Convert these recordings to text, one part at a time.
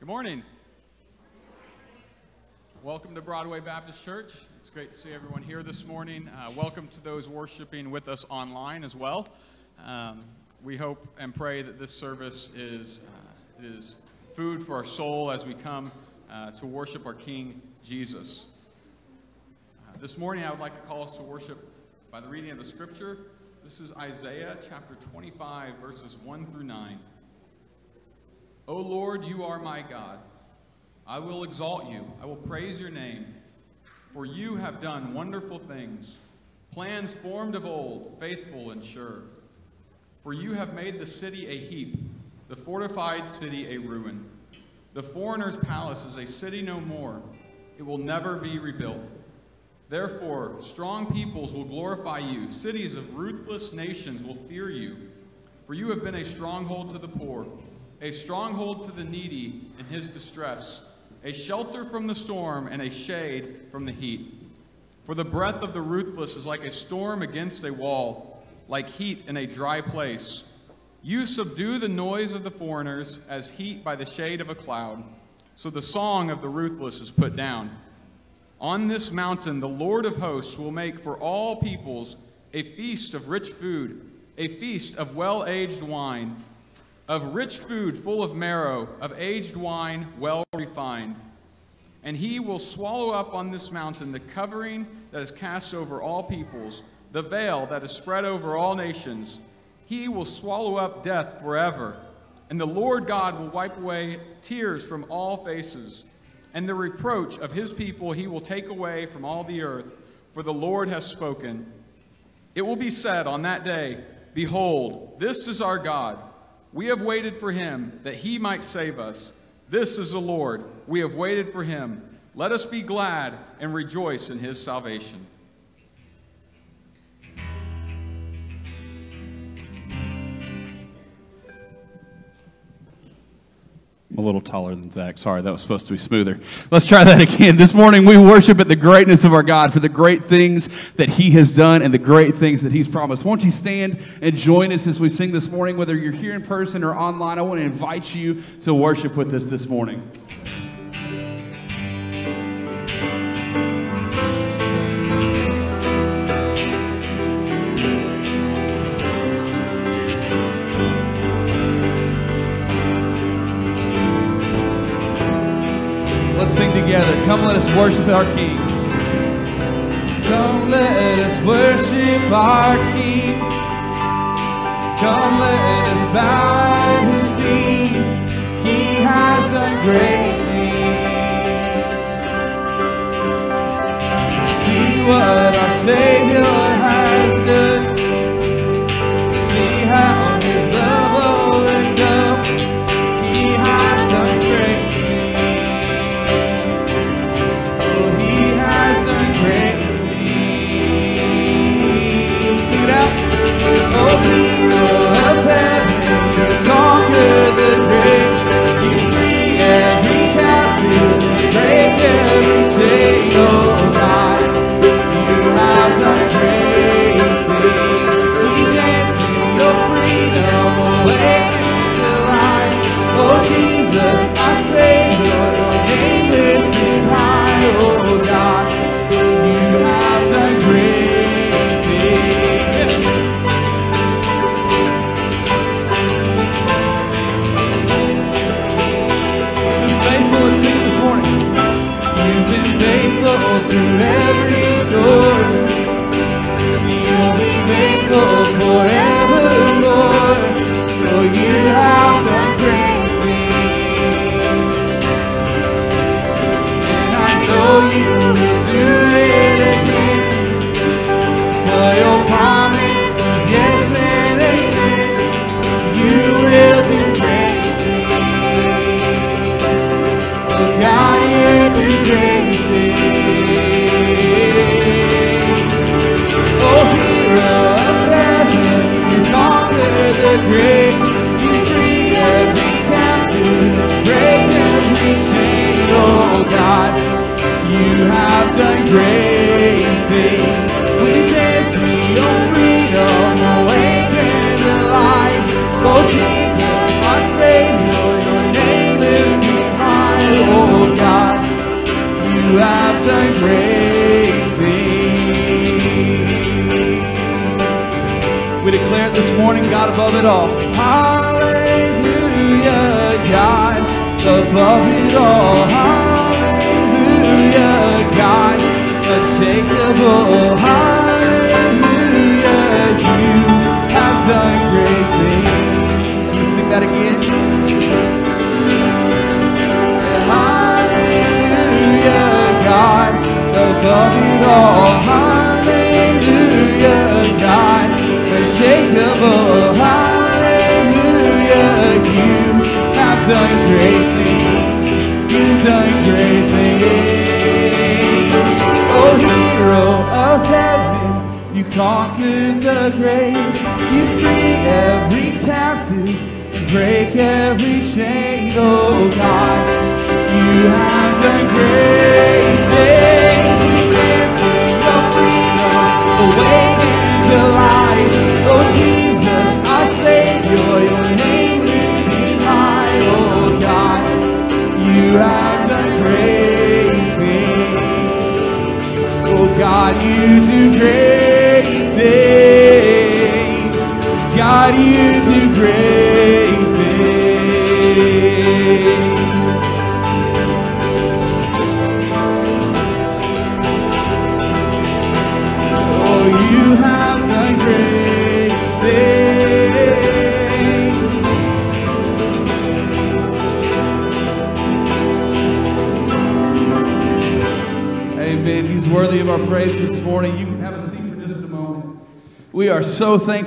Good morning. Welcome to Broadway Baptist Church. It's great to see everyone here this morning. Uh, welcome to those worshiping with us online as well. Um, we hope and pray that this service is, uh, is food for our soul as we come uh, to worship our King Jesus. Uh, this morning, I would like to call us to worship by the reading of the scripture. This is Isaiah chapter 25, verses 1 through 9. O Lord, you are my God. I will exalt you. I will praise your name. For you have done wonderful things, plans formed of old, faithful and sure. For you have made the city a heap, the fortified city a ruin. The foreigner's palace is a city no more. It will never be rebuilt. Therefore, strong peoples will glorify you. Cities of ruthless nations will fear you. For you have been a stronghold to the poor a stronghold to the needy in his distress, a shelter from the storm and a shade from the heat. For the breath of the ruthless is like a storm against a wall, like heat in a dry place. You subdue the noise of the foreigners as heat by the shade of a cloud. So the song of the ruthless is put down. On this mountain, the Lord of hosts will make for all peoples a feast of rich food, a feast of well aged wine of rich food full of marrow, of aged wine well refined. And he will swallow up on this mountain the covering that is cast over all peoples, the veil that is spread over all nations. He will swallow up death forever. And the Lord God will wipe away tears from all faces. And the reproach of his people he will take away from all the earth, for the Lord has spoken. It will be said on that day, Behold, this is our God. We have waited for him that he might save us. This is the Lord. We have waited for him. Let us be glad and rejoice in his salvation. A little taller than Zach. Sorry, that was supposed to be smoother. Let's try that again. This morning we worship at the greatness of our God for the great things that He has done and the great things that He's promised. Won't you stand and join us as we sing this morning? Whether you're here in person or online, I want to invite you to worship with us this morning. Worship our King. Come let us worship our King. Come let us bow at his feet. He has done great things. See what our Savior forever. great.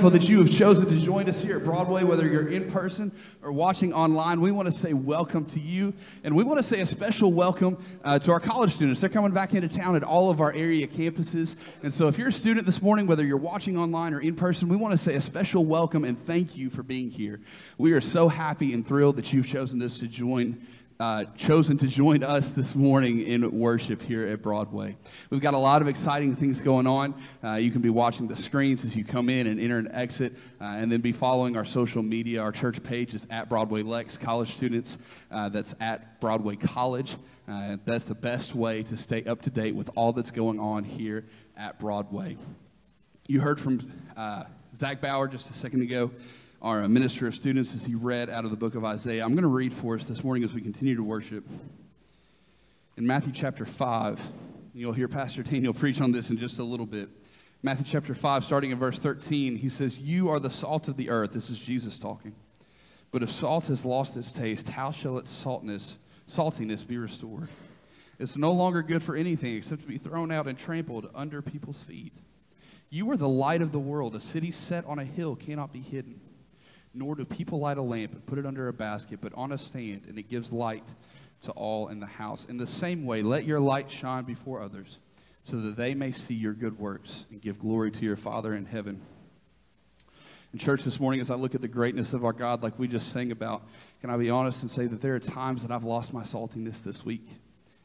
Thankful that you have chosen to join us here at Broadway, whether you're in person or watching online. We want to say welcome to you, and we want to say a special welcome uh, to our college students. They're coming back into town at all of our area campuses. And so, if you're a student this morning, whether you're watching online or in person, we want to say a special welcome and thank you for being here. We are so happy and thrilled that you've chosen us to join uh, chosen to join us this morning in worship here at Broadway. We've got a lot of exciting things going on. Uh, you can be watching the screens as you come in and enter and exit, uh, and then be following our social media. Our church page is at Broadway Lex. College students, uh, that's at Broadway College. Uh, that's the best way to stay up to date with all that's going on here at Broadway. You heard from uh, Zach Bauer just a second ago, our minister of students, as he read out of the book of Isaiah. I'm going to read for us this morning as we continue to worship. In Matthew chapter 5, you'll hear Pastor Daniel preach on this in just a little bit. Matthew chapter 5, starting in verse 13, he says, You are the salt of the earth. This is Jesus talking. But if salt has lost its taste, how shall its saltness, saltiness be restored? It's no longer good for anything except to be thrown out and trampled under people's feet. You are the light of the world. A city set on a hill cannot be hidden. Nor do people light a lamp and put it under a basket, but on a stand, and it gives light to all in the house. In the same way, let your light shine before others, so that they may see your good works and give glory to your Father in heaven. In church this morning, as I look at the greatness of our God, like we just sang about, can I be honest and say that there are times that I've lost my saltiness this week,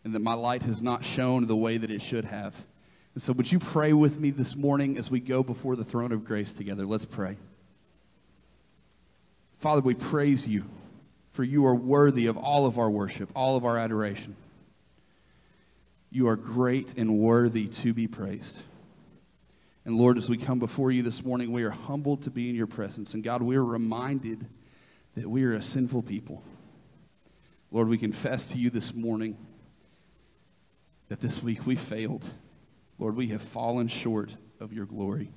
and that my light has not shone the way that it should have. And so, would you pray with me this morning as we go before the throne of grace together? Let's pray. Father, we praise you, for you are worthy of all of our worship, all of our adoration. You are great and worthy to be praised. And Lord, as we come before you this morning, we are humbled to be in your presence. And God, we are reminded that we are a sinful people. Lord, we confess to you this morning that this week we failed. Lord, we have fallen short of your glory.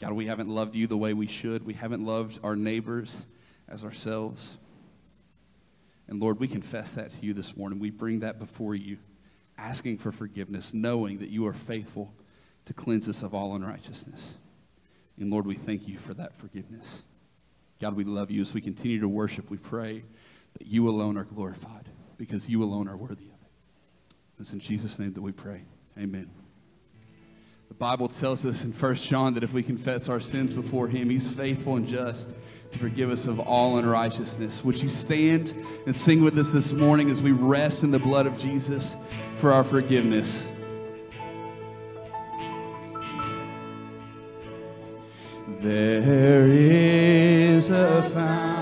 God, we haven't loved you the way we should. We haven't loved our neighbors as ourselves. And Lord, we confess that to you this morning. We bring that before you, asking for forgiveness, knowing that you are faithful to cleanse us of all unrighteousness. And Lord, we thank you for that forgiveness. God, we love you. As we continue to worship, we pray that you alone are glorified because you alone are worthy of it. It's in Jesus' name that we pray. Amen. Bible tells us in 1 John that if we confess our sins before him, he's faithful and just to forgive us of all unrighteousness. Would you stand and sing with us this morning as we rest in the blood of Jesus for our forgiveness? There is a fountain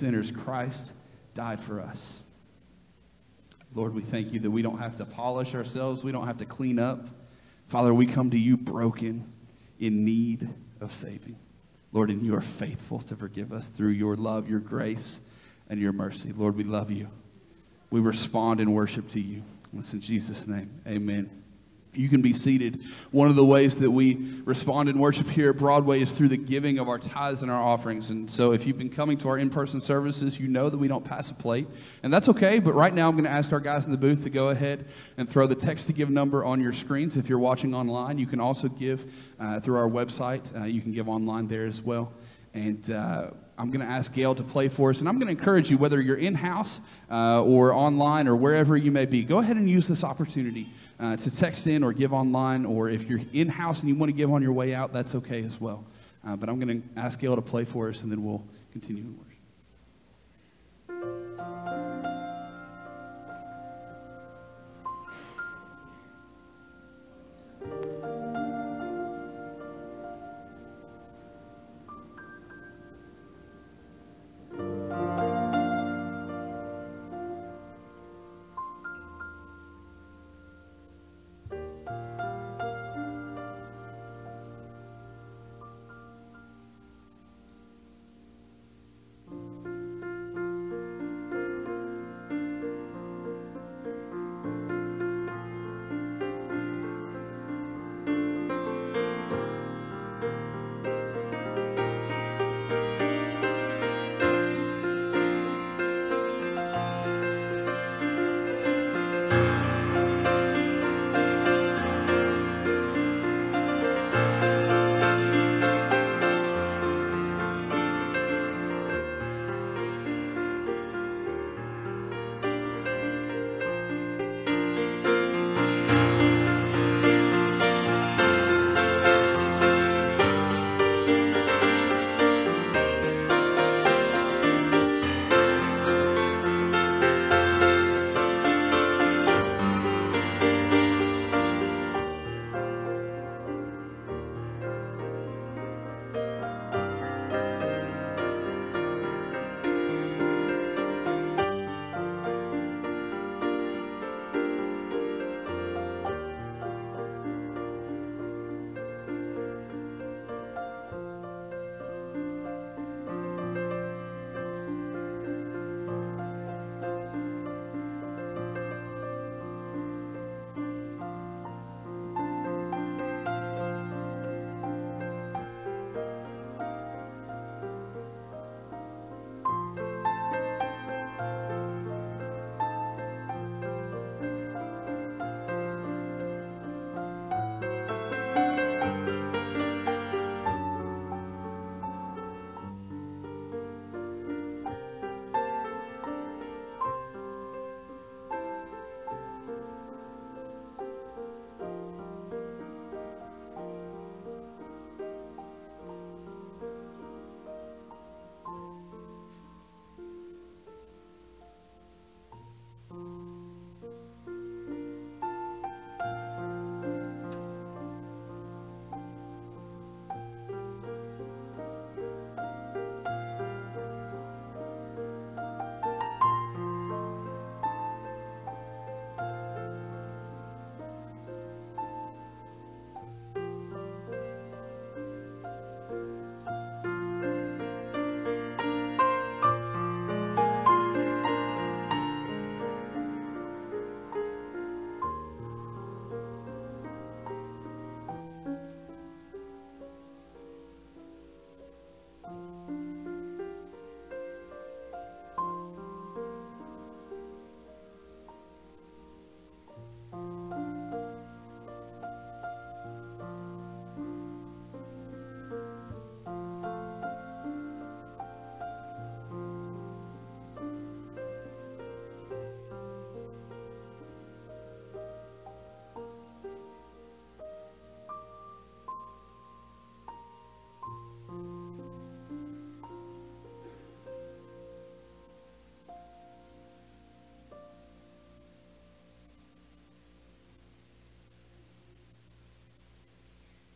sinners, Christ died for us. Lord, we thank you that we don't have to polish ourselves, we don't have to clean up. Father, we come to you broken, in need of saving. Lord, and you are faithful to forgive us through your love, your grace, and your mercy. Lord, we love you. We respond in worship to you. It's in Jesus' name. Amen. You can be seated. One of the ways that we respond in worship here at Broadway is through the giving of our tithes and our offerings. And so, if you've been coming to our in person services, you know that we don't pass a plate. And that's okay, but right now I'm going to ask our guys in the booth to go ahead and throw the text to give number on your screens. If you're watching online, you can also give uh, through our website. Uh, you can give online there as well. And uh, I'm going to ask Gail to play for us. And I'm going to encourage you, whether you're in house uh, or online or wherever you may be, go ahead and use this opportunity uh, to text in or give online, or if you're in house and you want to give on your way out, that's okay as well. Uh, but I'm going to ask Gail to play for us, and then we'll continue worship.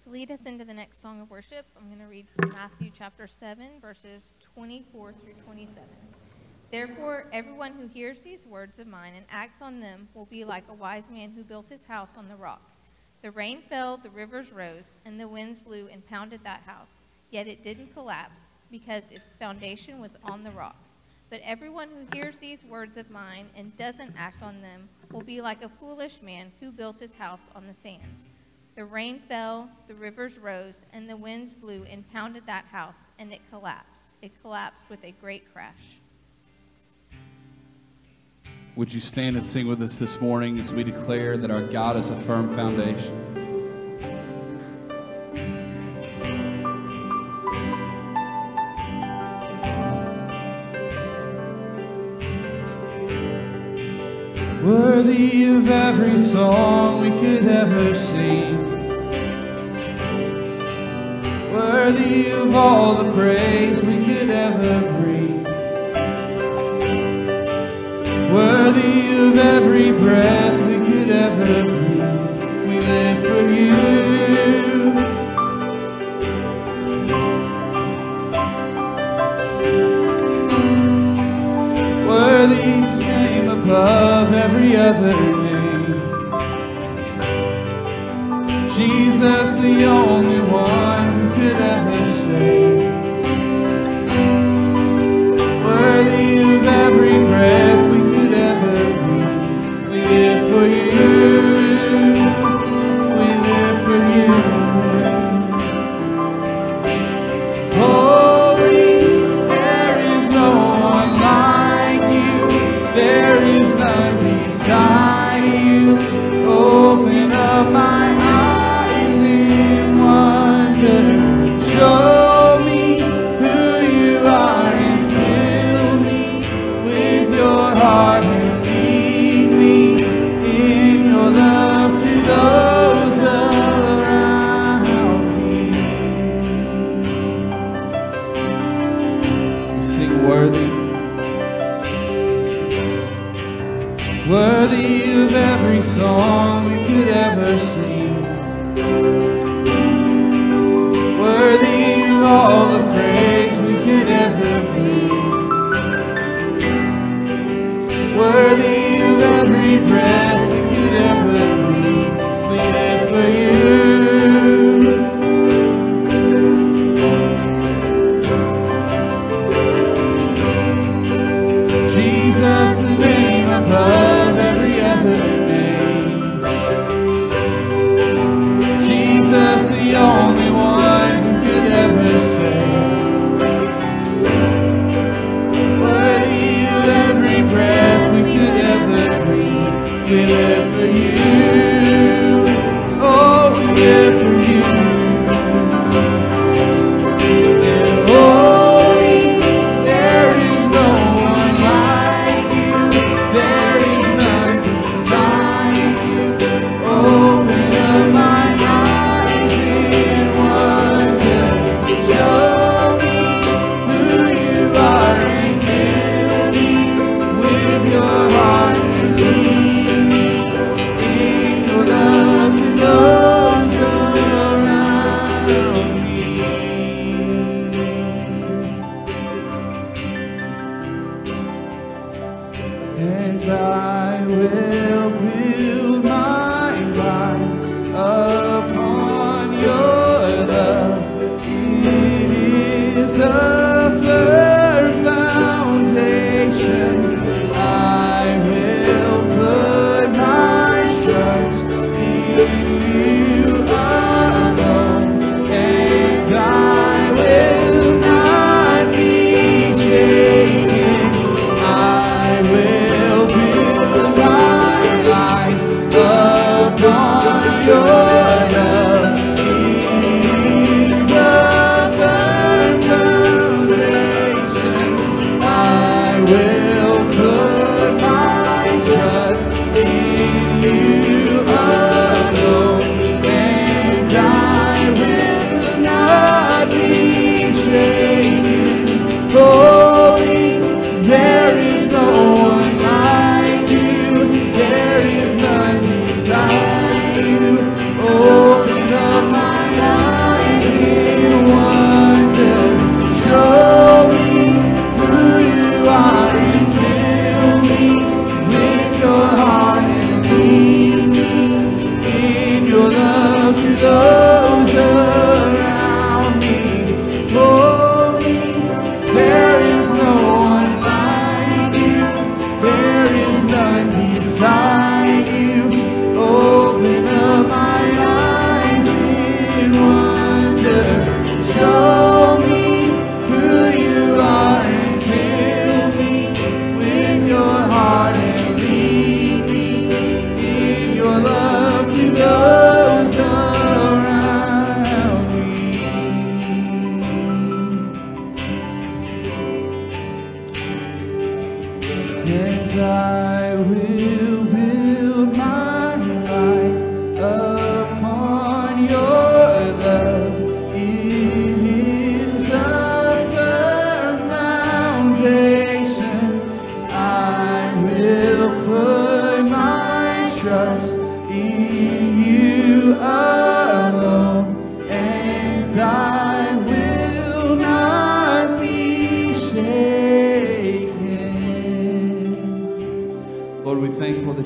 To lead us into the next song of worship, I'm going to read from Matthew chapter 7, verses 24 through 27. Therefore, everyone who hears these words of mine and acts on them will be like a wise man who built his house on the rock. The rain fell, the rivers rose, and the winds blew and pounded that house. Yet it didn't collapse because its foundation was on the rock. But everyone who hears these words of mine and doesn't act on them will be like a foolish man who built his house on the sand. The rain fell, the rivers rose, and the winds blew and pounded that house, and it collapsed. It collapsed with a great crash. Would you stand and sing with us this morning as we declare that our God is a firm foundation? Worthy of every song we could ever sing. Worthy of all the praise we could ever bring. Worthy of every breath we could ever breathe. We live for you. Worthy name above every other I will.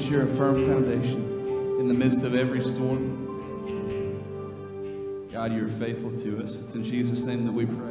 You're a firm foundation in the midst of every storm. God, you're faithful to us. It's in Jesus' name that we pray.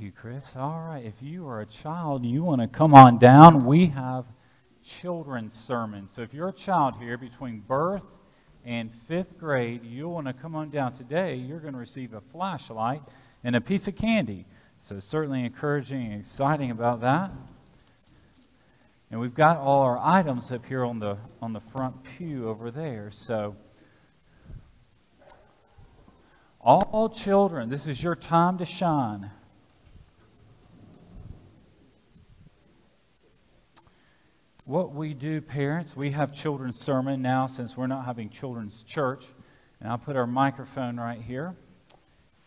You, Chris. All right, if you are a child, you want to come on down. We have children's sermons. So if you're a child here between birth and fifth grade, you'll want to come on down today. You're going to receive a flashlight and a piece of candy. So certainly encouraging and exciting about that. And we've got all our items up here on the on the front pew over there. So all children, this is your time to shine. What we do, parents, we have children's sermon now since we're not having children's church. And I'll put our microphone right here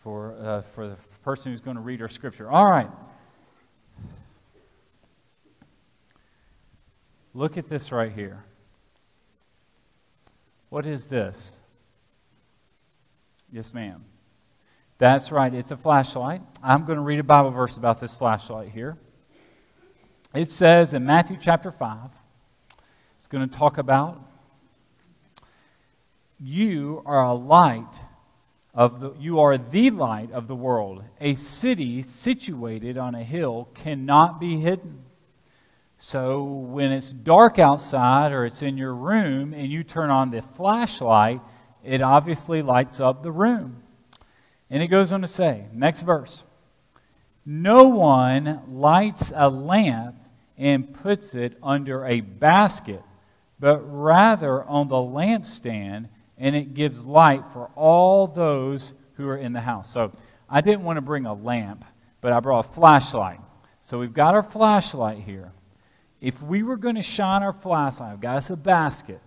for, uh, for the person who's going to read our scripture. All right. Look at this right here. What is this? Yes, ma'am. That's right, it's a flashlight. I'm going to read a Bible verse about this flashlight here. It says in Matthew chapter 5, it's going to talk about you are a light of the you are the light of the world. A city situated on a hill cannot be hidden. So when it's dark outside or it's in your room and you turn on the flashlight, it obviously lights up the room. And it goes on to say, next verse. No one lights a lamp and puts it under a basket, but rather on the lampstand, and it gives light for all those who are in the house. So I didn't want to bring a lamp, but I brought a flashlight. So we've got our flashlight here. If we were going to shine our flashlight, I've got us a basket,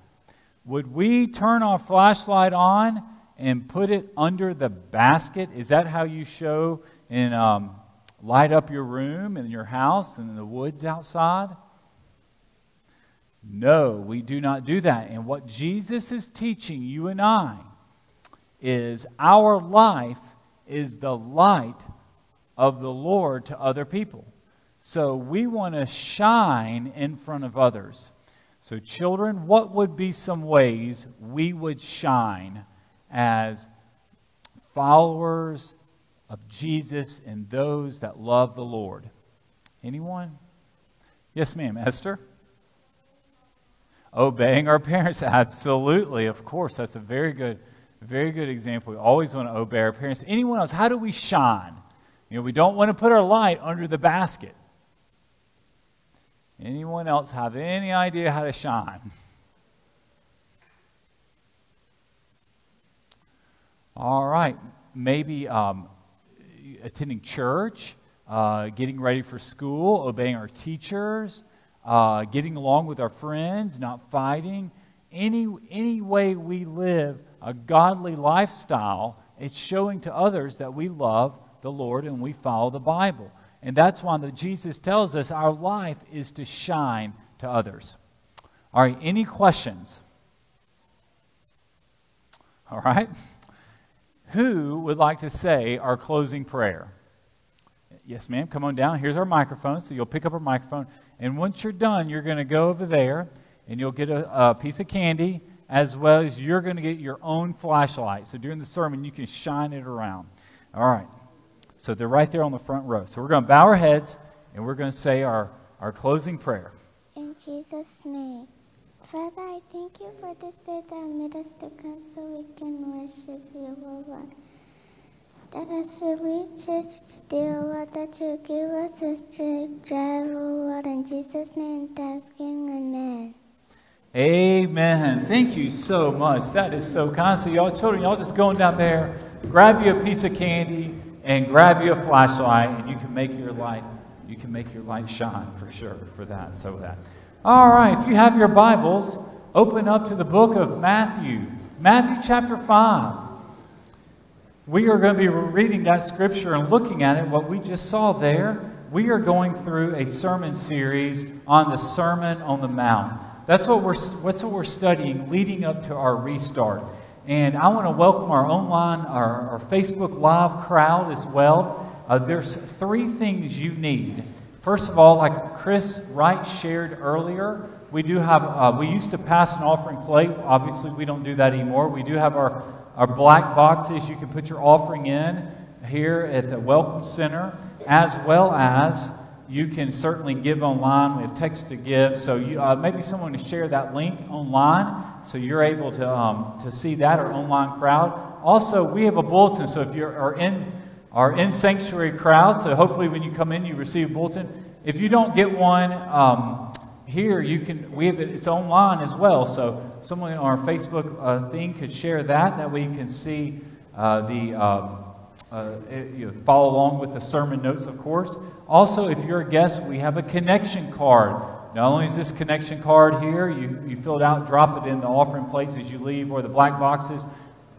would we turn our flashlight on and put it under the basket? Is that how you show in um, light up your room and your house and the woods outside? No, we do not do that. And what Jesus is teaching you and I is our life is the light of the Lord to other people. So we want to shine in front of others. So, children, what would be some ways we would shine as followers of Jesus and those that love the Lord? Anyone? Yes, ma'am. Esther? Obeying our parents. Absolutely. Of course. That's a very good, very good example. We always want to obey our parents. Anyone else? How do we shine? You know, we don't want to put our light under the basket. Anyone else have any idea how to shine? All right. Maybe um, attending church, uh, getting ready for school, obeying our teachers, uh, getting along with our friends, not fighting. Any, any way we live a godly lifestyle, it's showing to others that we love the Lord and we follow the Bible. And that's why the, Jesus tells us our life is to shine to others. All right, any questions? All right. Who would like to say our closing prayer? Yes, ma'am. Come on down. Here's our microphone. So you'll pick up our microphone. And once you're done, you're going to go over there and you'll get a, a piece of candy as well as you're going to get your own flashlight. So during the sermon, you can shine it around. All right. So they're right there on the front row. So we're going to bow our heads and we're going to say our, our closing prayer. In Jesus' name. Father, I thank you for this day that made us to come so we can worship you, O Lord. that as we lead church today, O Lord, that you give us strength to drive, O Lord, in Jesus' name, asking, Amen. Amen. Thank you so much. That is so kind. So, y'all children, y'all just going down there, grab you a piece of candy and grab you a flashlight, and you can make your light. You can make your light shine for sure for that. So that. All right. If you have your Bibles, open up to the book of Matthew, Matthew chapter five. We are going to be reading that scripture and looking at it. What we just saw there. We are going through a sermon series on the Sermon on the Mount. That's what we're, that's what we're studying leading up to our restart. And I want to welcome our online, our, our Facebook Live crowd as well. Uh, there's three things you need. First of all, like Chris Wright shared earlier, we do have, uh, we used to pass an offering plate. Obviously, we don't do that anymore. We do have our, our black boxes you can put your offering in here at the Welcome Center, as well as you can certainly give online. We have text to give, so you, uh, maybe someone to share that link online, so you're able to um, to see that or online crowd. Also, we have a bulletin, so if you are in our in sanctuary crowd, so hopefully when you come in, you receive a bulletin. If you don't get one um, here, you can. We have it, it's online as well, so someone on our Facebook uh, thing could share that. That way you can see uh, the. Um, uh, you know, follow along with the sermon notes, of course. Also, if you're a guest, we have a connection card. Not only is this connection card here, you, you fill it out, drop it in the offering plates as you leave, or the black boxes.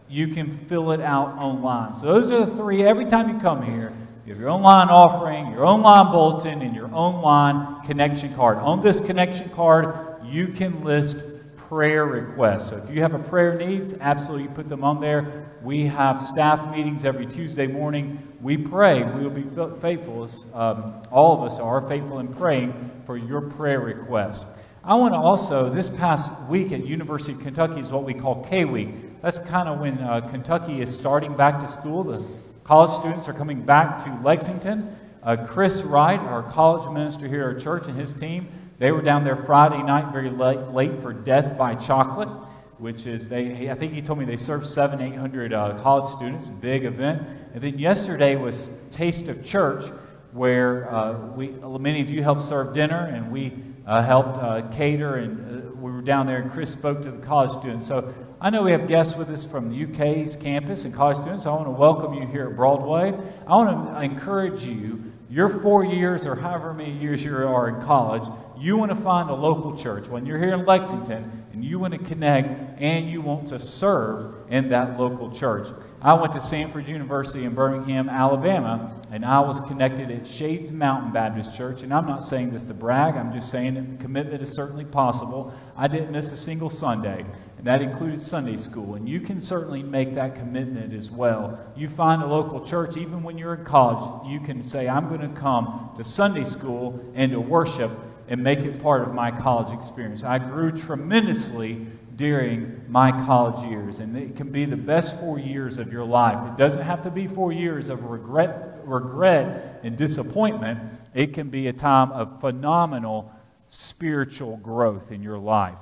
You can fill it out online. So, those are the three. Every time you come here, you have your online offering, your online bulletin, and your online connection card. On this connection card, you can list prayer requests. So if you have a prayer needs, absolutely put them on there. We have staff meetings every Tuesday morning. We pray. We will be faithful, as um, all of us are faithful in praying for your prayer requests. I want to also, this past week at University of Kentucky is what we call K Week. That's kind of when uh, Kentucky is starting back to school. The college students are coming back to Lexington. Uh, Chris Wright, our college minister here at our church, and his team they were down there Friday night very late, late for Death by Chocolate, which is they. I think he told me they served seven, eight hundred uh, college students. Big event. And then yesterday was Taste of Church, where uh, we many of you helped serve dinner, and we uh, helped uh, cater, and uh, we were down there. And Chris spoke to the college students. So I know we have guests with us from the UK's campus and college students. I want to welcome you here at Broadway. I want to encourage you. Your four years, or however many years you are in college, you want to find a local church, when you're here in Lexington and you want to connect and you want to serve in that local church. I went to Samford University in Birmingham, Alabama, and I was connected at Shades Mountain Baptist Church. And I'm not saying this to brag, I'm just saying that commitment is certainly possible. I didn't miss a single Sunday, and that included Sunday school. And you can certainly make that commitment as well. You find a local church, even when you're in college, you can say, I'm going to come to Sunday school and to worship and make it part of my college experience. I grew tremendously during my college years, and it can be the best four years of your life. It doesn't have to be four years of regret, regret and disappointment. It can be a time of phenomenal spiritual growth in your life.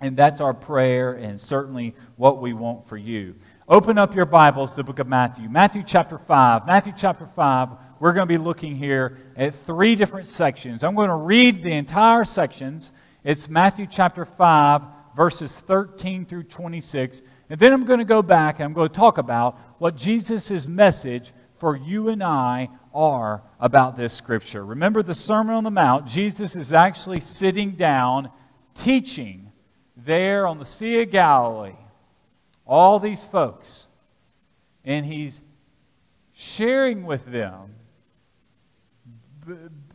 And that's our prayer and certainly what we want for you. Open up your Bibles the book of Matthew. Matthew chapter 5. Matthew chapter 5 we're going to be looking here at three different sections. I'm going to read the entire sections. It's Matthew chapter 5, verses 13 through 26. And then I'm going to go back and I'm going to talk about what Jesus' message for you and I are about this scripture. Remember the Sermon on the Mount, Jesus is actually sitting down teaching there on the Sea of Galilee. All these folks. And he's sharing with them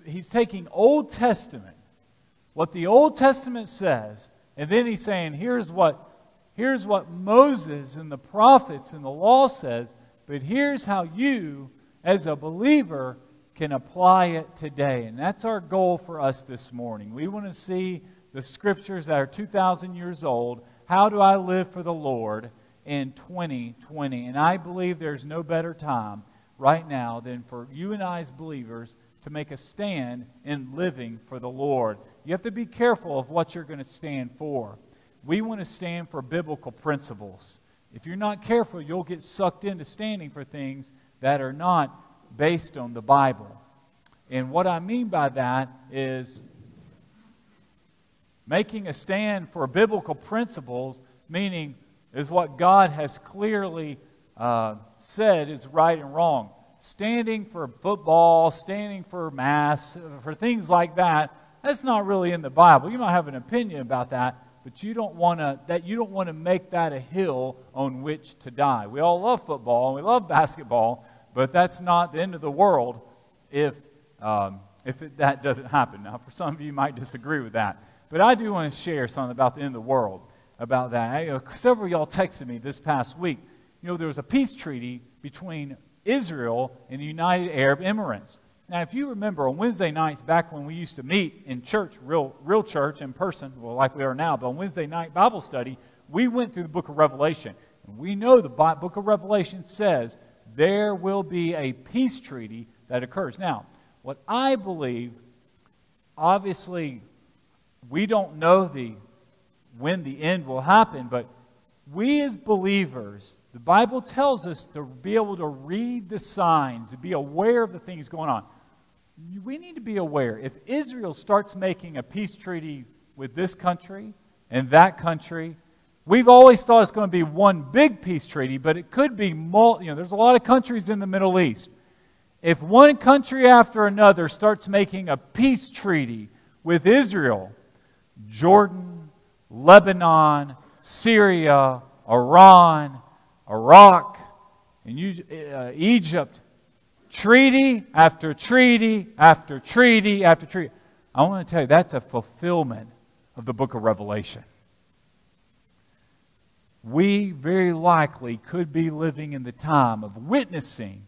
he's taking Old Testament, what the Old Testament says, and then he's saying, here's what, here's what Moses and the prophets and the law says, but here's how you, as a believer, can apply it today. And that's our goal for us this morning. We want to see the scriptures that are 2,000 years old. How do I live for the Lord in 2020? And I believe there's no better time right now than for you and I as believers to make a stand in living for the Lord. You have to be careful of what you're going to stand for. We want to stand for biblical principles. if you're not careful, you'll get sucked into standing for things that are not based on the Bible. And what I mean by that is making a stand for biblical principles, meaning is what God has clearly uh, said is right and wrong. Standing for football, standing for mass, for things like that, that's not really in the Bible. You might have an opinion about that, but you don't want to that you don't want to make that a hill on which to die. We all love football and we love basketball, but that's not the end of the world if um, if it, that doesn't happen. Now, for some of you, you might disagree with that, but I do want to share something about the end of the world about that. I, uh, several of y'all texted me this past week. You know, there was a peace treaty between Israel and the United Arab Emirates. Now, if you remember on Wednesday nights, back when we used to meet in church, real, real church in person, well, like we are now, but on Wednesday night Bible study, we went through the book of Revelation. And we know the book of Revelation says there will be a peace treaty that occurs. Now, what I believe, obviously, we don't know the, when the end will happen, but we as believers, the Bible tells us to be able to read the signs, to be aware of the things going on. We need to be aware. If Israel starts making a peace treaty with this country and that country, we've always thought it's going to be one big peace treaty, but it could be multi, you know, there's a lot of countries in the Middle East. If one country after another starts making a peace treaty with Israel, Jordan, Lebanon, Syria, Iran, Iraq, and you, uh, Egypt, treaty after treaty after treaty after treaty. I want to tell you, that's a fulfillment of the book of Revelation. We very likely could be living in the time of witnessing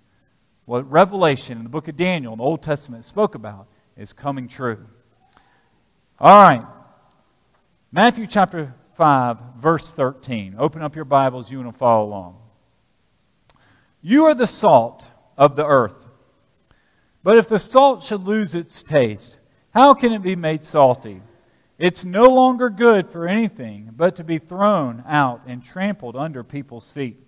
what Revelation in the book of Daniel in the Old Testament spoke about is coming true. All right. Matthew chapter 5, verse 13. Open up your Bibles, you to follow along. You are the salt of the earth. But if the salt should lose its taste, how can it be made salty? It's no longer good for anything but to be thrown out and trampled under people's feet.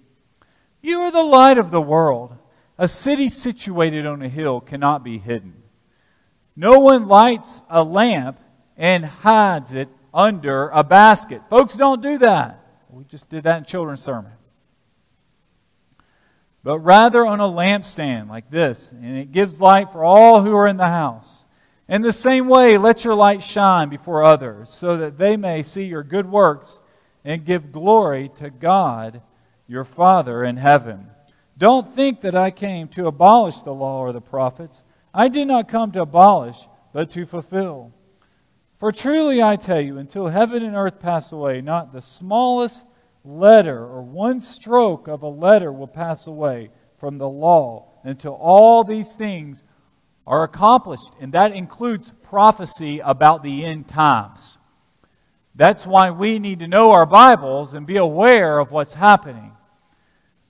You are the light of the world. A city situated on a hill cannot be hidden. No one lights a lamp and hides it under a basket. Folks don't do that. We just did that in children's sermon. But rather on a lampstand like this, and it gives light for all who are in the house. In the same way, let your light shine before others, so that they may see your good works and give glory to God, your Father in heaven. Don't think that I came to abolish the law or the prophets. I did not come to abolish, but to fulfill. For truly I tell you, until heaven and earth pass away, not the smallest letter or one stroke of a letter will pass away from the law until all these things are accomplished. And that includes prophecy about the end times. That's why we need to know our Bibles and be aware of what's happening.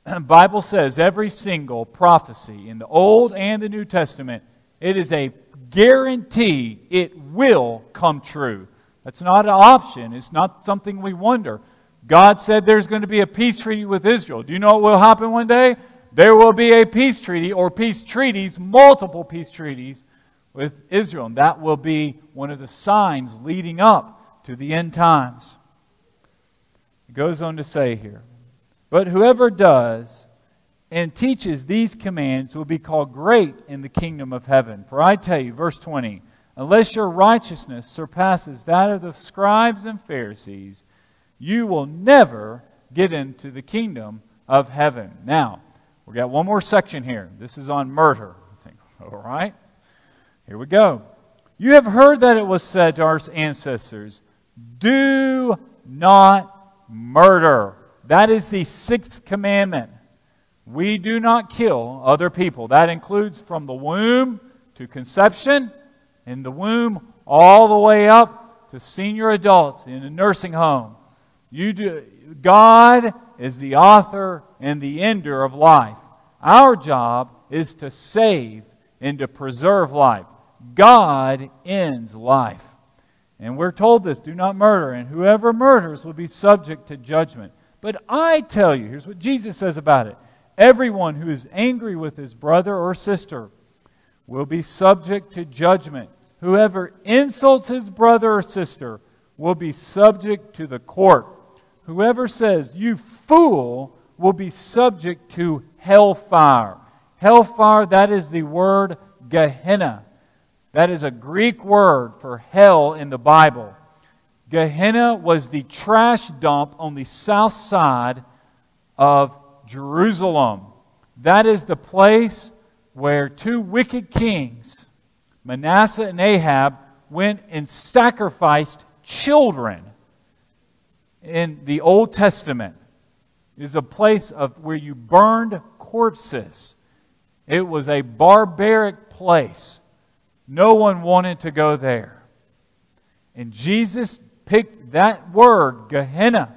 The Bible says every single prophecy in the Old and the New Testament, it is a guarantee it will come true. That's not an option. It's not something we wonder. God said there's going to be a peace treaty with Israel. Do you know what will happen one day? There will be a peace treaty or peace treaties, multiple peace treaties with Israel. And that will be one of the signs leading up to the end times. It goes on to say here but whoever does and teaches these commands will be called great in the kingdom of heaven. For I tell you, verse 20, unless your righteousness surpasses that of the scribes and Pharisees, you will never get into the kingdom of heaven. Now, we've got one more section here. This is on murder. Think, all right, here we go. You have heard that it was said to our ancestors, Do not murder. That is the sixth commandment. We do not kill other people. That includes from the womb to conception, in the womb all the way up to senior adults in a nursing home. You do, God is the author and the ender of life. Our job is to save and to preserve life. God ends life. And we're told this do not murder, and whoever murders will be subject to judgment. But I tell you, here's what Jesus says about it everyone who is angry with his brother or sister will be subject to judgment. Whoever insults his brother or sister will be subject to the court. Whoever says, You fool, will be subject to hellfire. Hellfire, that is the word Gehenna. That is a Greek word for hell in the Bible. Gehenna was the trash dump on the south side of Jerusalem. That is the place where two wicked kings, Manasseh and Ahab, went and sacrificed children in the Old Testament. Is a place of where you burned corpses. It was a barbaric place. No one wanted to go there. And Jesus picked that word, Gehenna,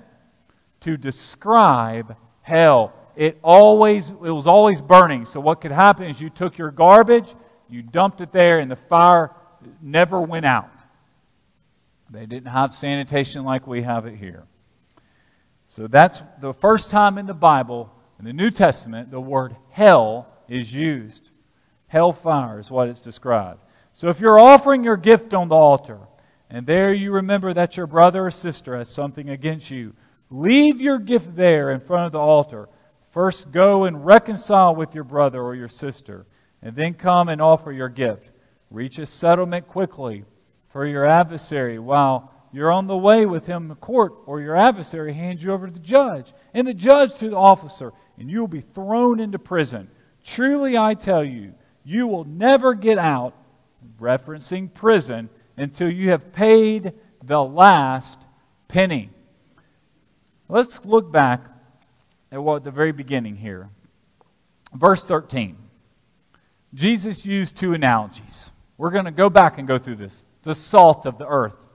to describe hell. It always it was always burning. So what could happen is you took your garbage, you dumped it there, and the fire never went out. They didn't have sanitation like we have it here. So that's the first time in the Bible, in the New Testament, the word hell is used. Hellfire is what it's described. So if you're offering your gift on the altar, and there you remember that your brother or sister has something against you, leave your gift there in front of the altar. First, go and reconcile with your brother or your sister, and then come and offer your gift. Reach a settlement quickly for your adversary while you're on the way with him to court, or your adversary hands you over to the judge, and the judge to the officer, and you will be thrown into prison. Truly, I tell you, you will never get out, referencing prison, until you have paid the last penny. Let's look back at what the very beginning here. Verse 13. Jesus used two analogies. We're going to go back and go through this. The salt of the earth.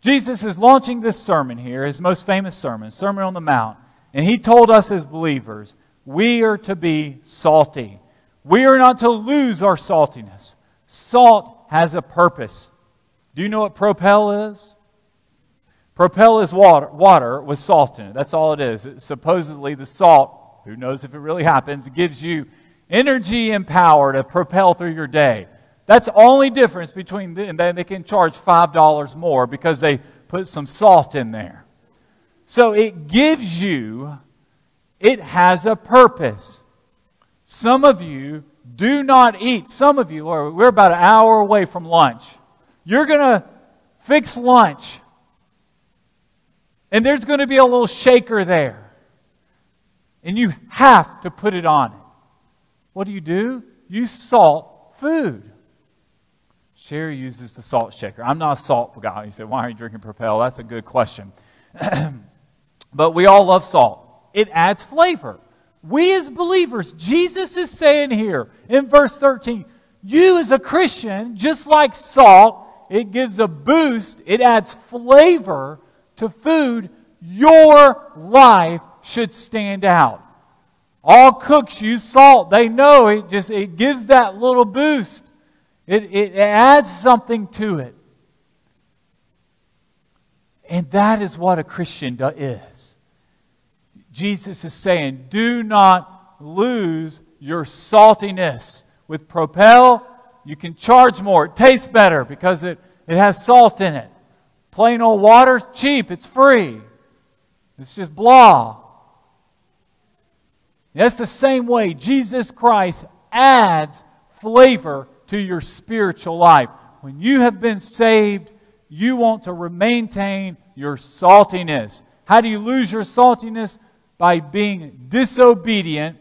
Jesus is launching this sermon here, his most famous sermon, Sermon on the Mount. And he told us as believers, we are to be salty. We are not to lose our saltiness. Salt has a purpose. Do you know what propel is? Propel is water, water with salt in it. That's all it is. It's supposedly, the salt, who knows if it really happens, gives you energy and power to propel through your day. That's the only difference between, them. and then they can charge $5 more because they put some salt in there. So it gives you, it has a purpose. Some of you do not eat. Some of you are, we're about an hour away from lunch. You're going to fix lunch. And there's going to be a little shaker there. And you have to put it on it. What do you do? You salt food. Sherry uses the salt shaker. I'm not a salt guy. You say, why are you drinking Propel? That's a good question. but we all love salt. It adds flavor. We as believers, Jesus is saying here in verse 13, you as a Christian, just like salt, it gives a boost, it adds flavor to food. Your life should stand out. All cooks use salt. They know it just it gives that little boost. It, it adds something to it. And that is what a Christian is. Jesus is saying, do not lose your saltiness. With Propel, you can charge more. It tastes better because it, it has salt in it. Plain old water's cheap, it's free. It's just blah. That's the same way Jesus Christ adds flavor to your spiritual life. When you have been saved, you want to maintain your saltiness. How do you lose your saltiness? By being disobedient,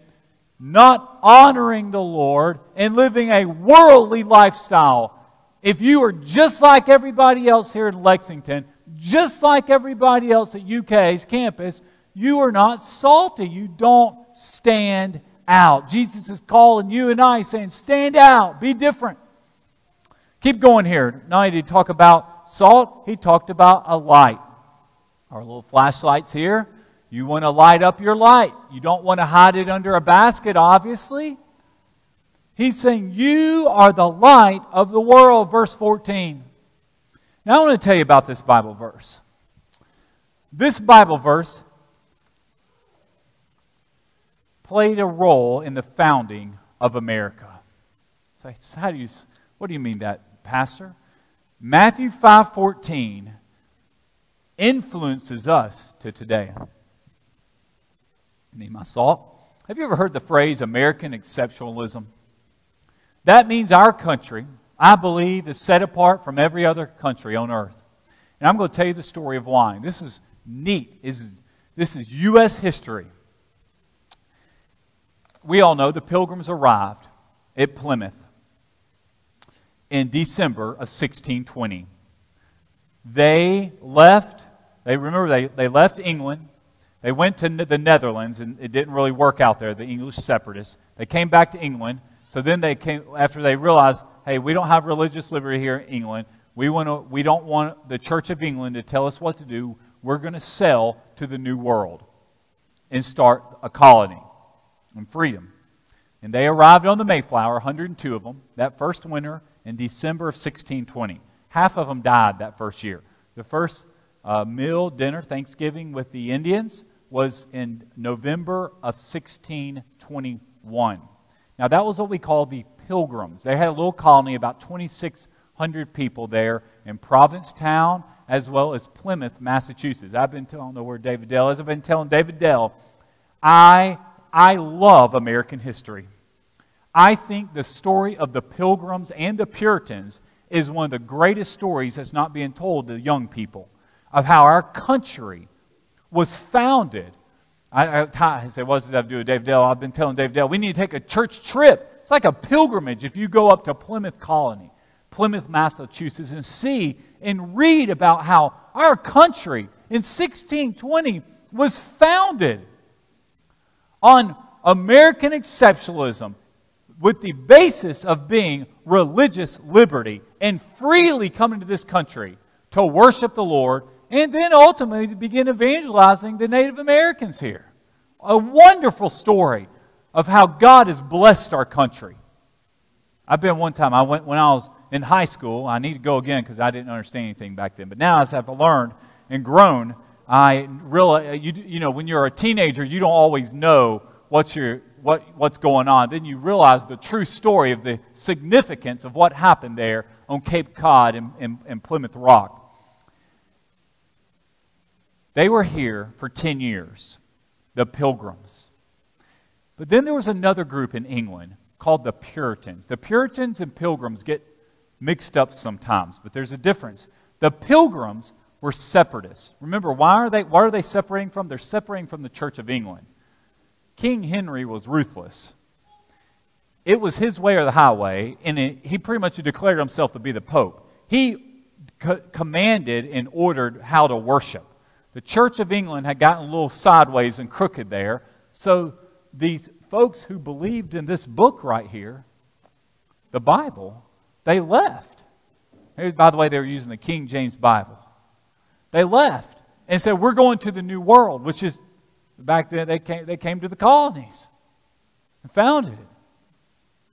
not honoring the Lord, and living a worldly lifestyle. If you are just like everybody else here in Lexington, just like everybody else at UK's campus, you are not salty. You don't stand out. Jesus is calling you and I, saying, Stand out, be different. Keep going here. Not only did he talk about salt, he talked about a light. Our little flashlights here. You want to light up your light. You don't want to hide it under a basket, obviously. He's saying, You are the light of the world, verse 14. Now, I want to tell you about this Bible verse. This Bible verse played a role in the founding of America. So how do you, what do you mean that, Pastor? Matthew 5:14 influences us to today. Need my salt? Have you ever heard the phrase American exceptionalism? That means our country, I believe, is set apart from every other country on earth. And I'm going to tell you the story of wine. This is neat. This is, this is U.S. history. We all know the pilgrims arrived at Plymouth in December of 1620. They left, they remember they, they left England. They went to the Netherlands, and it didn't really work out there, the English separatists. They came back to England. So then they came, after they realized, hey, we don't have religious liberty here in England. We, want to, we don't want the Church of England to tell us what to do. We're going to sell to the New World and start a colony and freedom. And they arrived on the Mayflower, 102 of them, that first winter in December of 1620. Half of them died that first year. The first uh, meal, dinner, Thanksgiving with the Indians was in November of 1621. Now, that was what we call the Pilgrims. They had a little colony, about 2,600 people there in Provincetown as well as Plymouth, Massachusetts. I've been telling, know where David Dell is. I've been telling David Dell, I, I love American history. I think the story of the Pilgrims and the Puritans is one of the greatest stories that's not being told to young people of how our country was founded. I, I, I say, what does that have to do with Dave Dell? I've been telling Dave Dell, we need to take a church trip. It's like a pilgrimage if you go up to Plymouth Colony, Plymouth, Massachusetts, and see and read about how our country in 1620 was founded on American exceptionalism with the basis of being religious liberty and freely coming to this country to worship the Lord and then ultimately to begin evangelizing the Native Americans here. A wonderful story of how God has blessed our country. I've been one time, I went when I was in high school. I need to go again because I didn't understand anything back then. But now, as I've learned and grown, I really, uh, you, you know, when you're a teenager, you don't always know what you're what, what's going on, then you realize the true story of the significance of what happened there on Cape Cod and, and, and Plymouth Rock. They were here for 10 years, the Pilgrims. But then there was another group in England called the Puritans. The Puritans and Pilgrims get mixed up sometimes, but there's a difference. The Pilgrims were separatists. Remember, why are they, why are they separating from? They're separating from the Church of England. King Henry was ruthless. It was his way or the highway, and it, he pretty much declared himself to be the Pope. He co- commanded and ordered how to worship. The Church of England had gotten a little sideways and crooked there, so these folks who believed in this book right here, the Bible, they left. By the way, they were using the King James Bible. They left and said, We're going to the New World, which is Back then, they came, they came to the colonies and founded it.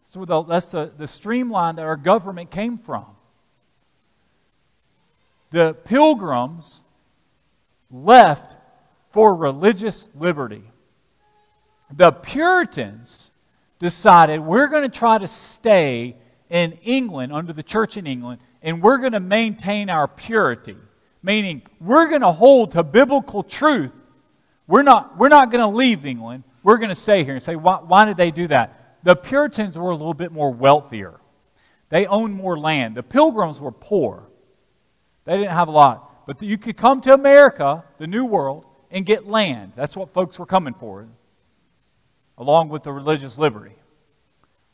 So the, that's the, the streamline that our government came from. The pilgrims left for religious liberty. The Puritans decided we're going to try to stay in England, under the church in England, and we're going to maintain our purity. Meaning, we're going to hold to biblical truth we're not, we're not going to leave England. We're going to stay here and say, why, why did they do that? The Puritans were a little bit more wealthier. They owned more land. The Pilgrims were poor. They didn't have a lot. But you could come to America, the New World, and get land. That's what folks were coming for, along with the religious liberty.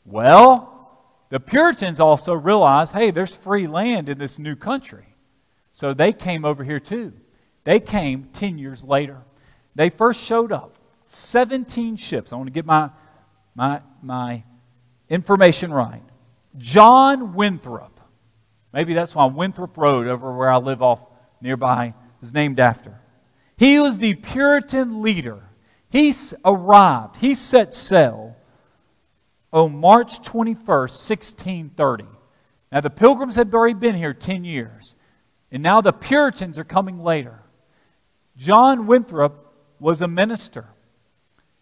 Well, the Puritans also realized hey, there's free land in this new country. So they came over here too. They came 10 years later. They first showed up, 17 ships. I want to get my, my, my information right. John Winthrop, maybe that's why Winthrop Road over where I live off nearby is named after. He was the Puritan leader. He arrived, he set sail on March 21st, 1630. Now, the pilgrims had already been here 10 years, and now the Puritans are coming later. John Winthrop was a minister.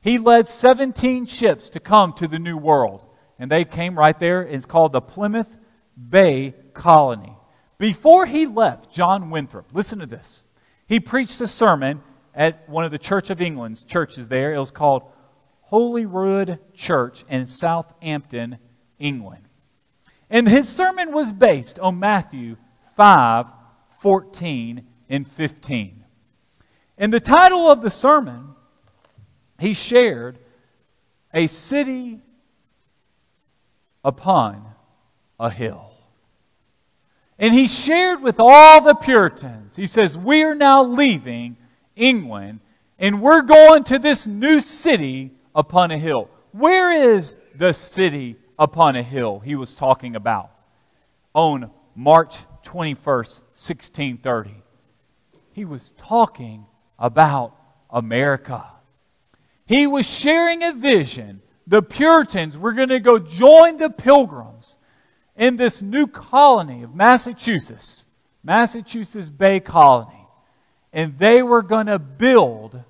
He led 17 ships to come to the New World, and they came right there. It's called the Plymouth Bay Colony. Before he left, John Winthrop, listen to this. He preached a sermon at one of the Church of England's churches there. It was called Holyrood Church in Southampton, England. And his sermon was based on Matthew 5 14 and 15. In the title of the sermon, he shared a city upon a hill. And he shared with all the Puritans. He says, We are now leaving England and we're going to this new city upon a hill. Where is the city upon a hill he was talking about? On March 21st, 1630. He was talking about America. He was sharing a vision. The Puritans were going to go join the Pilgrims in this new colony of Massachusetts, Massachusetts Bay Colony, and they were going to build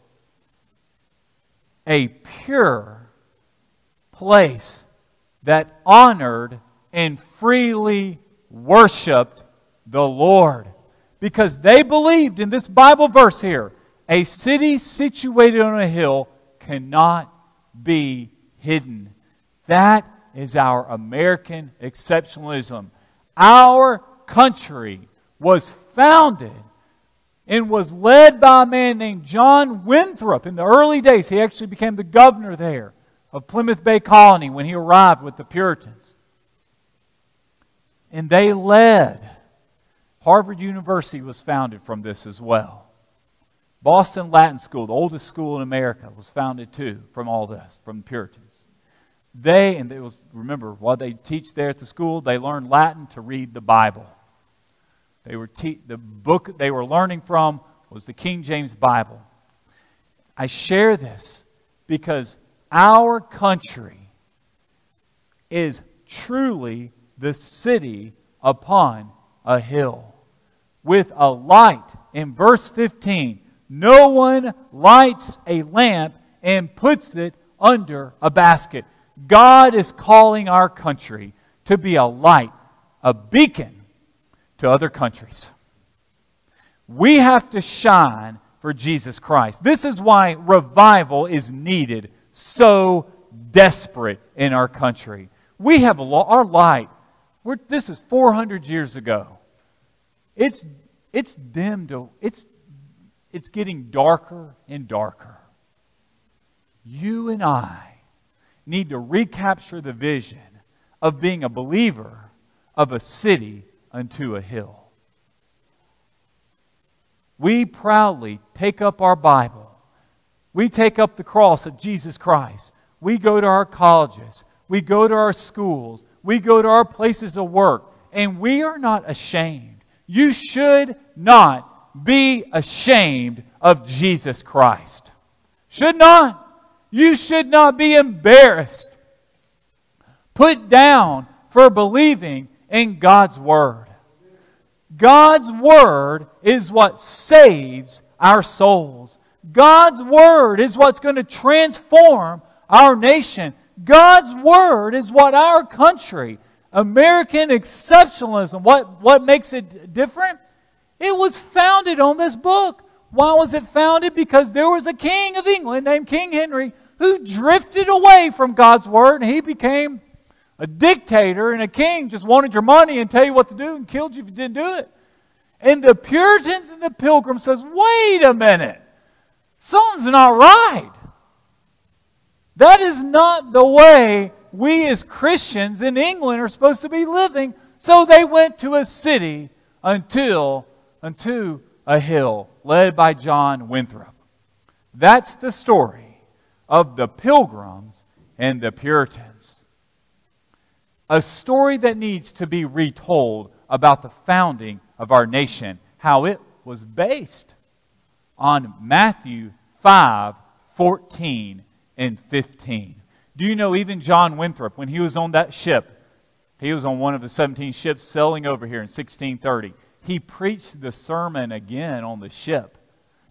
a pure place that honored and freely worshiped the Lord. Because they believed in this Bible verse here a city situated on a hill cannot be hidden. That is our American exceptionalism. Our country was founded and was led by a man named John Winthrop in the early days. He actually became the governor there of Plymouth Bay Colony when he arrived with the Puritans. And they led. Harvard University was founded from this as well. Boston Latin School, the oldest school in America, was founded too from all this, from the Puritans. They, and it was, remember, while they teach there at the school, they learn Latin to read the Bible. They were te- the book they were learning from was the King James Bible. I share this because our country is truly the city upon a hill with a light. In verse 15, no one lights a lamp and puts it under a basket. God is calling our country to be a light, a beacon to other countries. We have to shine for Jesus Christ. This is why revival is needed so desperate in our country. We have lo- our light. We're, this is 400 years ago. It's, it's dimmed. It's, it's getting darker and darker. You and I need to recapture the vision of being a believer of a city unto a hill. We proudly take up our Bible. We take up the cross of Jesus Christ. We go to our colleges. We go to our schools. We go to our places of work. And we are not ashamed. You should not be ashamed of Jesus Christ. Should not. You should not be embarrassed, put down for believing in God's Word. God's Word is what saves our souls. God's Word is what's going to transform our nation. God's Word is what our country, American exceptionalism, what, what makes it different? It was founded on this book. Why was it founded? Because there was a king of England named King Henry who drifted away from God's word and he became a dictator and a king, just wanted your money and tell you what to do and killed you if you didn't do it. And the Puritans and the Pilgrims says, wait a minute, something's not right. That is not the way we as Christians in England are supposed to be living. So they went to a city until unto a hill led by John Winthrop. That's the story of the pilgrims and the Puritans. A story that needs to be retold about the founding of our nation, how it was based on Matthew 5 14 and 15. Do you know even John Winthrop, when he was on that ship, he was on one of the 17 ships sailing over here in 1630, he preached the sermon again on the ship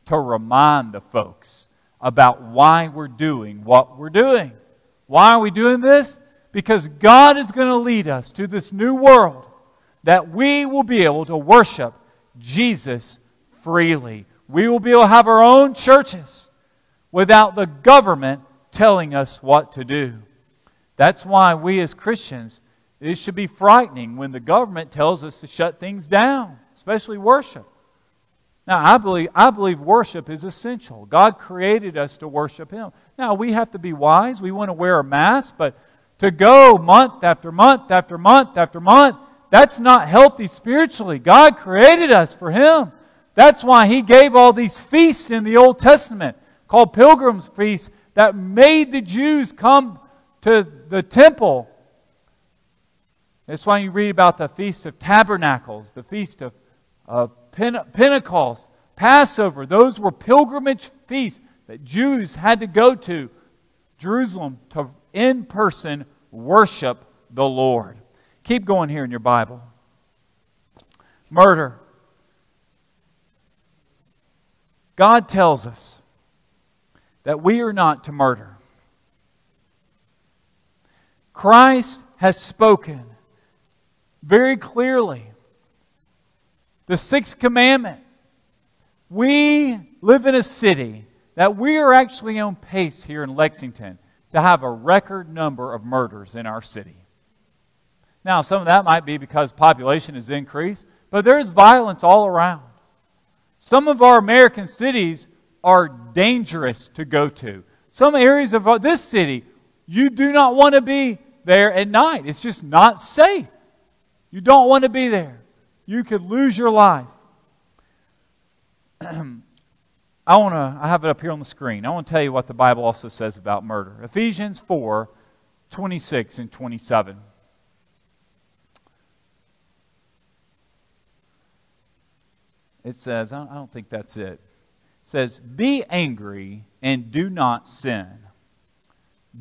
to remind the folks about why we're doing what we're doing. Why are we doing this? Because God is going to lead us to this new world that we will be able to worship Jesus freely. We will be able to have our own churches without the government telling us what to do. That's why we as Christians, it should be frightening when the government tells us to shut things down, especially worship. Now, I believe, I believe worship is essential. God created us to worship Him. Now, we have to be wise. We want to wear a mask, but to go month after month after month after month, that's not healthy spiritually. God created us for Him. That's why He gave all these feasts in the Old Testament called pilgrims' feasts that made the Jews come to the temple. That's why you read about the Feast of Tabernacles, the Feast of, of Pentecost, Passover. Those were pilgrimage feasts that Jews had to go to Jerusalem to in person worship the Lord. Keep going here in your Bible. Murder. God tells us that we are not to murder. Christ has spoken very clearly the sixth commandment. We live in a city that we are actually on pace here in Lexington to have a record number of murders in our city. Now, some of that might be because population has increased, but there's violence all around. Some of our American cities are dangerous to go to. Some areas of this city, you do not want to be there at night. It's just not safe. You don't want to be there you could lose your life. I want to, I have it up here on the screen. I want to tell you what the Bible also says about murder. Ephesians 4 26 and 27. It says, I don't think that's it. It says, Be angry and do not sin.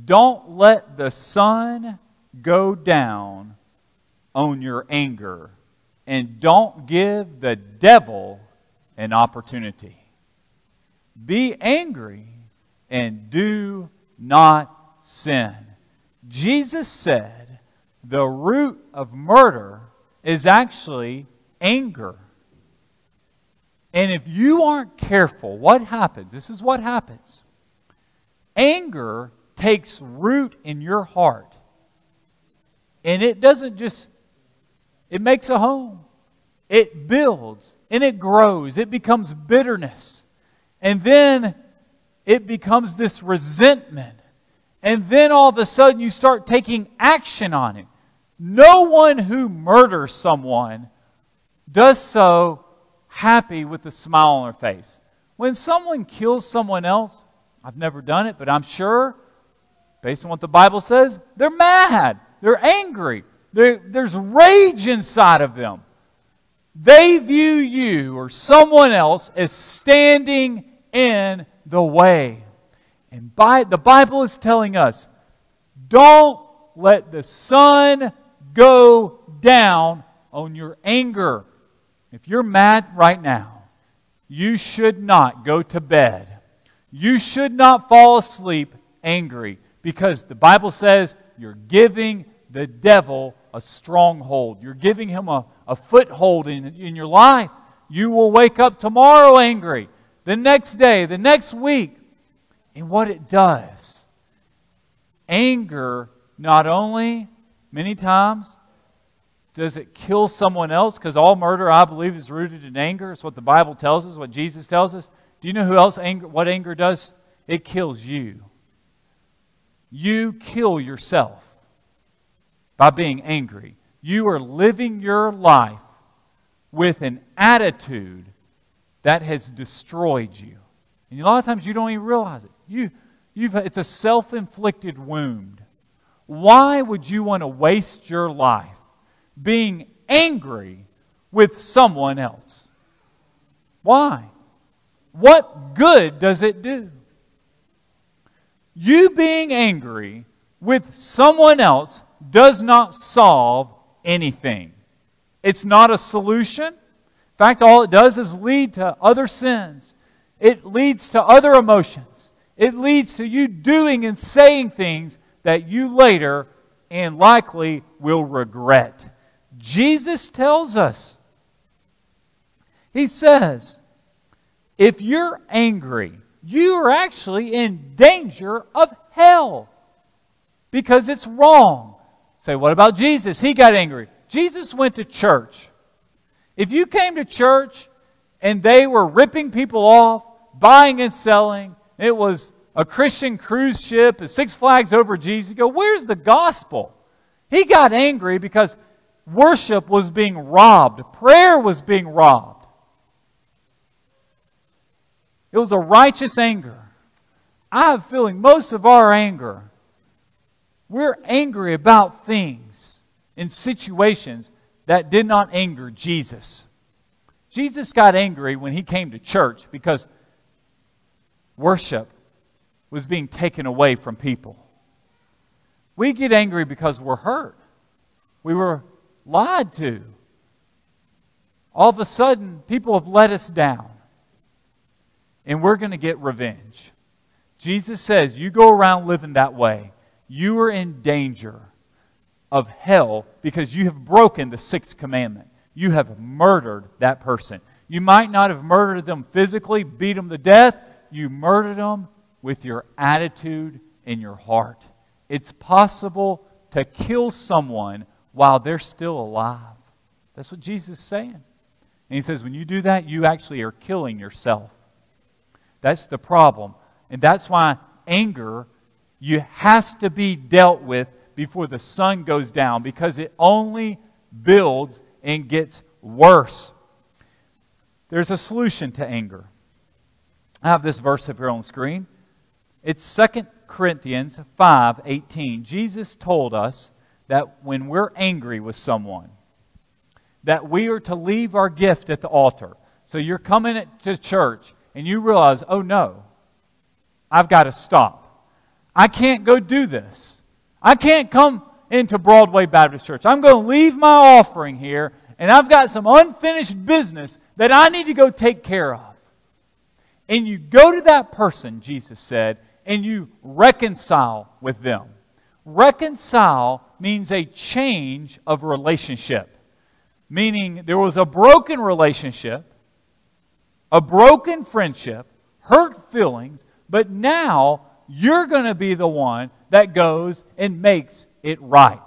Don't let the sun go down on your anger and don't give the devil an opportunity. Be angry and do not sin. Jesus said the root of murder is actually anger. And if you aren't careful, what happens? This is what happens. Anger takes root in your heart. And it doesn't just it makes a home. It builds and it grows. It becomes bitterness. And then it becomes this resentment. And then all of a sudden you start taking action on it. No one who murders someone does so happy with a smile on their face. When someone kills someone else, I've never done it, but I'm sure, based on what the Bible says, they're mad. They're angry. There, there's rage inside of them. They view you or someone else as standing in the way. And by, the Bible is telling us don't let the sun go down on your anger. If you're mad right now, you should not go to bed. You should not fall asleep angry because the Bible says you're giving the devil a stronghold. You're giving him a, a foothold in, in your life. You will wake up tomorrow angry, the next day, the next week. And what it does, anger not only many times does it kill someone else, because all murder, I believe, is rooted in anger. It's what the Bible tells us, what Jesus tells us. Do you know who else anger, what anger does? It kills you. You kill yourself by being angry. You are living your life with an attitude that has destroyed you. And a lot of times you don't even realize it. You, you've, it's a self inflicted wound. Why would you want to waste your life being angry with someone else? Why? What good does it do? You being angry with someone else does not solve anything. It's not a solution. In fact, all it does is lead to other sins, it leads to other emotions, It leads to you doing and saying things that you later and likely will regret. Jesus tells us, He says, if you're angry, you are actually in danger of hell because it's wrong. Say, what about Jesus? He got angry. Jesus went to church. If you came to church and they were ripping people off, buying and selling, it was a Christian cruise ship, a Six Flags over Jesus, go, where's the gospel? He got angry because worship was being robbed, prayer was being robbed. It was a righteous anger. I have a feeling most of our anger, we're angry about things in situations that did not anger Jesus. Jesus got angry when he came to church because worship was being taken away from people. We get angry because we're hurt. We were lied to. All of a sudden, people have let us down. And we're going to get revenge. Jesus says, You go around living that way, you are in danger of hell because you have broken the sixth commandment. You have murdered that person. You might not have murdered them physically, beat them to death. You murdered them with your attitude in your heart. It's possible to kill someone while they're still alive. That's what Jesus is saying. And he says, when you do that, you actually are killing yourself. That's the problem. And that's why anger you has to be dealt with before the sun goes down because it only builds and gets worse. There's a solution to anger. I have this verse up here on the screen. It's 2 Corinthians 5 18. Jesus told us that when we're angry with someone, that we are to leave our gift at the altar. So you're coming to church and you realize, oh no, I've got to stop. I can't go do this. I can't come into Broadway Baptist Church. I'm going to leave my offering here, and I've got some unfinished business that I need to go take care of. And you go to that person, Jesus said, and you reconcile with them. Reconcile means a change of relationship, meaning there was a broken relationship, a broken friendship, hurt feelings, but now you're going to be the one that goes and makes it right.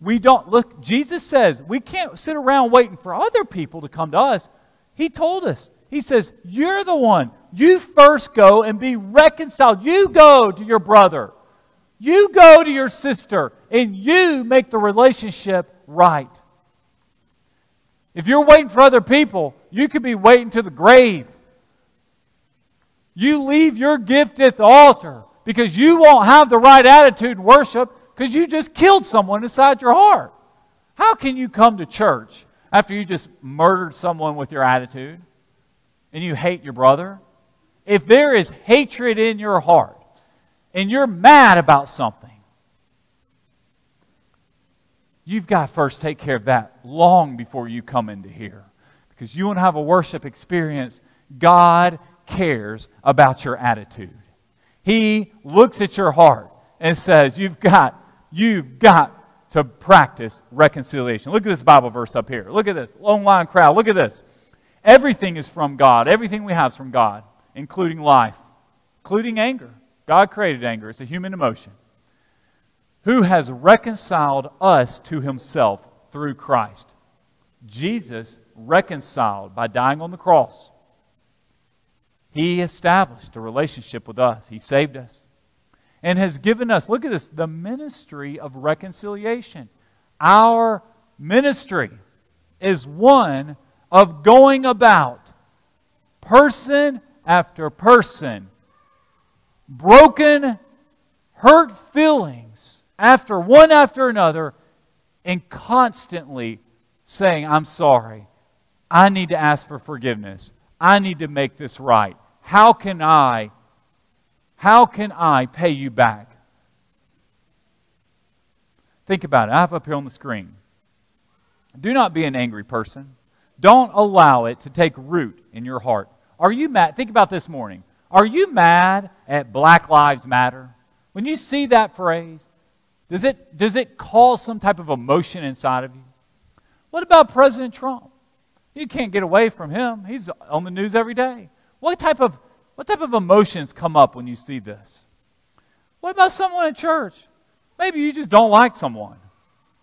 We don't look, Jesus says we can't sit around waiting for other people to come to us. He told us, He says, You're the one. You first go and be reconciled. You go to your brother. You go to your sister and you make the relationship right. If you're waiting for other people, you could be waiting to the grave. You leave your gift at the altar because you won't have the right attitude worship because you just killed someone inside your heart. How can you come to church after you just murdered someone with your attitude and you hate your brother? If there is hatred in your heart and you're mad about something, you've got to first take care of that long before you come into here. Because you want to have a worship experience, God cares about your attitude. He looks at your heart and says, You've got, you've got to practice reconciliation. Look at this Bible verse up here. Look at this. Long line crowd. Look at this. Everything is from God. Everything we have is from God, including life, including anger. God created anger, it's a human emotion. Who has reconciled us to himself through Christ? Jesus reconciled by dying on the cross. He established a relationship with us. He saved us and has given us, look at this, the ministry of reconciliation. Our ministry is one of going about person after person, broken, hurt feelings after one after another, and constantly saying, I'm sorry. I need to ask for forgiveness. I need to make this right. How can I how can I pay you back? Think about it. I have up here on the screen. Do not be an angry person. Don't allow it to take root in your heart. Are you mad? Think about this morning. Are you mad at Black Lives Matter? When you see that phrase, does it, does it cause some type of emotion inside of you? What about President Trump? You can't get away from him. He's on the news every day. What type of, what type of emotions come up when you see this? What about someone in church? Maybe you just don't like someone,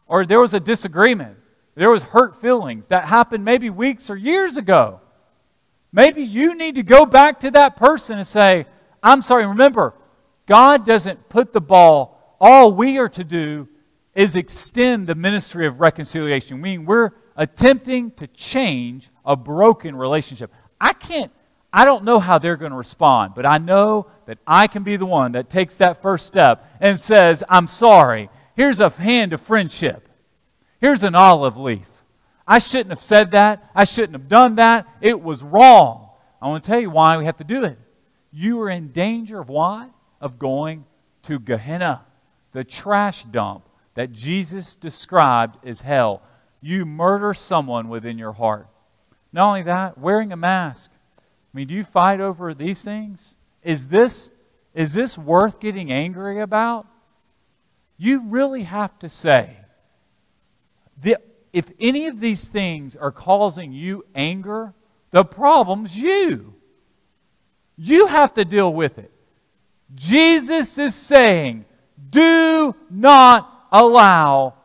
or there was a disagreement, there was hurt feelings that happened maybe weeks or years ago. Maybe you need to go back to that person and say, I'm sorry. Remember, God doesn't put the ball. All we are to do is extend the ministry of reconciliation. Meaning we're attempting to change a broken relationship. I can't, I don't know how they're going to respond, but I know that I can be the one that takes that first step and says, I'm sorry. Here's a hand of friendship. Here's an olive leaf. I shouldn't have said that. I shouldn't have done that. It was wrong. I want to tell you why we have to do it. You are in danger of what? Of going to Gehenna, the trash dump that Jesus described as hell. You murder someone within your heart. Not only that, wearing a mask. I mean, do you fight over these things? Is this, is this worth getting angry about? You really have to say, the, if any of these things are causing you anger, the problem's you. You have to deal with it. Jesus is saying, do not allow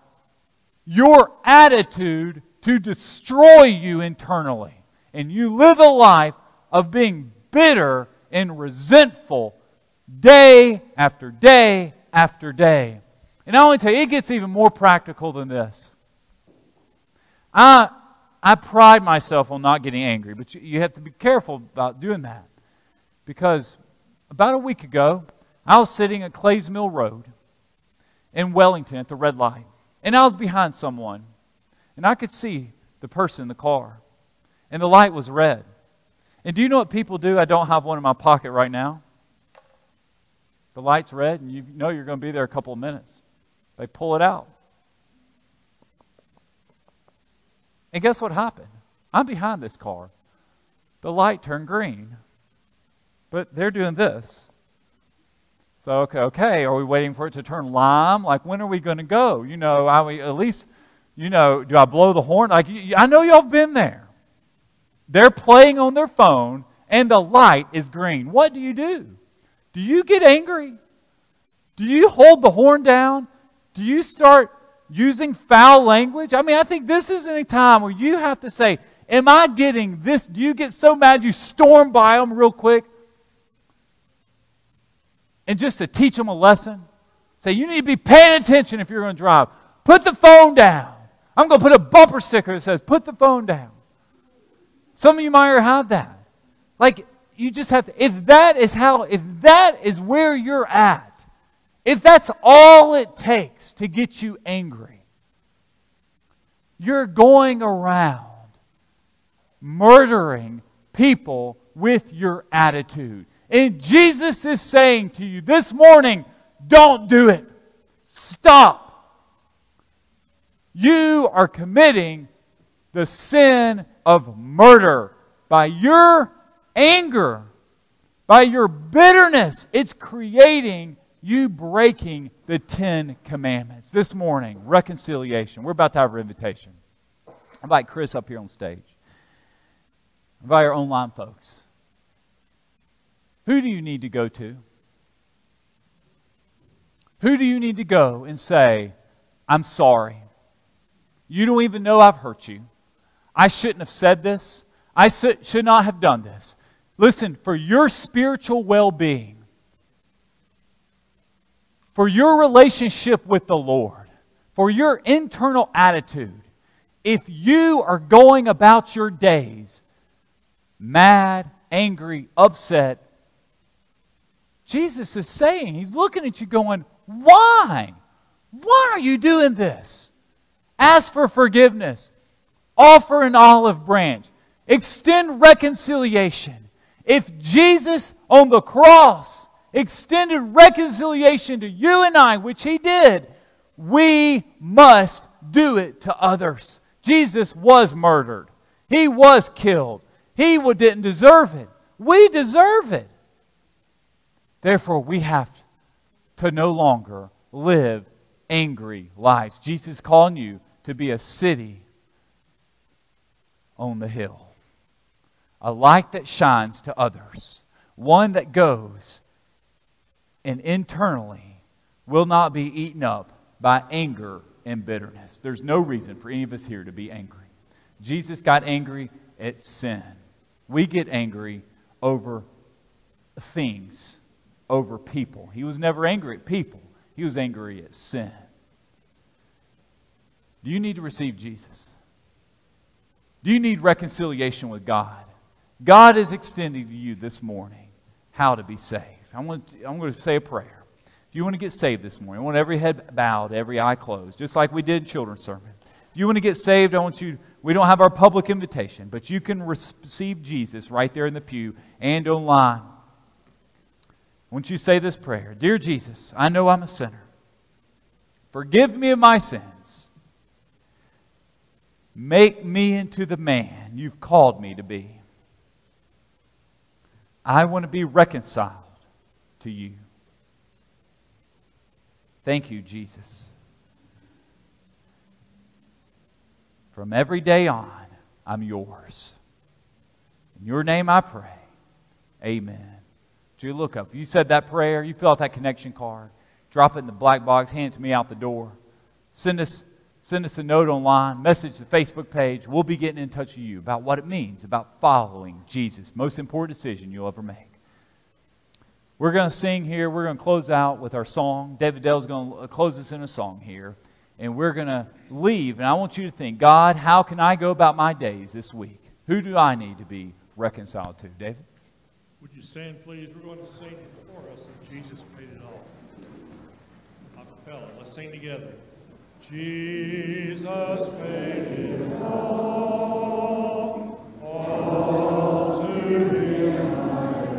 your attitude to destroy you internally. And you live a life of being bitter and resentful day after day after day. And I want to tell you, it gets even more practical than this. I, I pride myself on not getting angry, but you, you have to be careful about doing that. Because about a week ago, I was sitting at Clays Mill Road in Wellington at the red light, and I was behind someone, and I could see the person in the car, and the light was red. And do you know what people do? I don't have one in my pocket right now. The light's red, and you know you're going to be there a couple of minutes. They pull it out. And guess what happened? I'm behind this car. The light turned green. But they're doing this. So, okay, okay, are we waiting for it to turn lime? Like, when are we going to go? You know, I, at least, you know, do I blow the horn? Like, I know y'all have been there. They're playing on their phone, and the light is green. What do you do? Do you get angry? Do you hold the horn down? Do you start using foul language? I mean, I think this is a time where you have to say, Am I getting this? Do you get so mad you storm by them real quick? And just to teach them a lesson? Say, You need to be paying attention if you're going to drive. Put the phone down. I'm going to put a bumper sticker that says, Put the phone down. Some of you might have that. Like, you just have to, if that is how, if that is where you're at, if that's all it takes to get you angry, you're going around murdering people with your attitude. And Jesus is saying to you this morning, don't do it. Stop. You are committing the sin of murder by your anger, by your bitterness. It's creating you breaking the Ten Commandments. This morning, reconciliation. We're about to have our invitation. I invite Chris up here on stage. I invite our online folks. Who do you need to go to? Who do you need to go and say, I'm sorry? You don't even know I've hurt you. I shouldn't have said this. I should not have done this. Listen, for your spiritual well being, for your relationship with the Lord, for your internal attitude, if you are going about your days mad, angry, upset, Jesus is saying, He's looking at you going, Why? Why are you doing this? Ask for forgiveness. Offer an olive branch. Extend reconciliation. If Jesus on the cross extended reconciliation to you and I, which he did, we must do it to others. Jesus was murdered. He was killed. He didn't deserve it. We deserve it. Therefore, we have to no longer live angry lives. Jesus is calling you to be a city on the hill, a light that shines to others, one that goes and internally will not be eaten up by anger and bitterness. There's no reason for any of us here to be angry. Jesus got angry at sin. We get angry over things, over people. He was never angry at people, he was angry at sin. Do you need to receive Jesus? Do you need reconciliation with God? God is extending to you this morning how to be saved. I'm going to, I'm going to say a prayer. If you want to get saved this morning, I want every head bowed, every eye closed, just like we did in children's sermon. If you want to get saved, I want you, we don't have our public invitation, but you can receive Jesus right there in the pew and online. Won't you say this prayer? Dear Jesus, I know I'm a sinner. Forgive me of my sins. Make me into the man you've called me to be. I want to be reconciled to you. Thank you, Jesus. From every day on, I'm yours. In your name I pray. Amen. You look up? You said that prayer, you fill out that connection card, drop it in the black box, hand it to me out the door. Send us, send us a note online, message the Facebook page. We'll be getting in touch with you about what it means about following Jesus. Most important decision you'll ever make. We're going to sing here. We're going to close out with our song. David Dell's going to uh, close us in a song here. And we're going to leave. And I want you to think God, how can I go about my days this week? Who do I need to be reconciled to? David? Would you stand, please? We're going to sing before us. of Jesus Paid It All. Acapella. Let's sing together. Jesus paid it all. All to Him I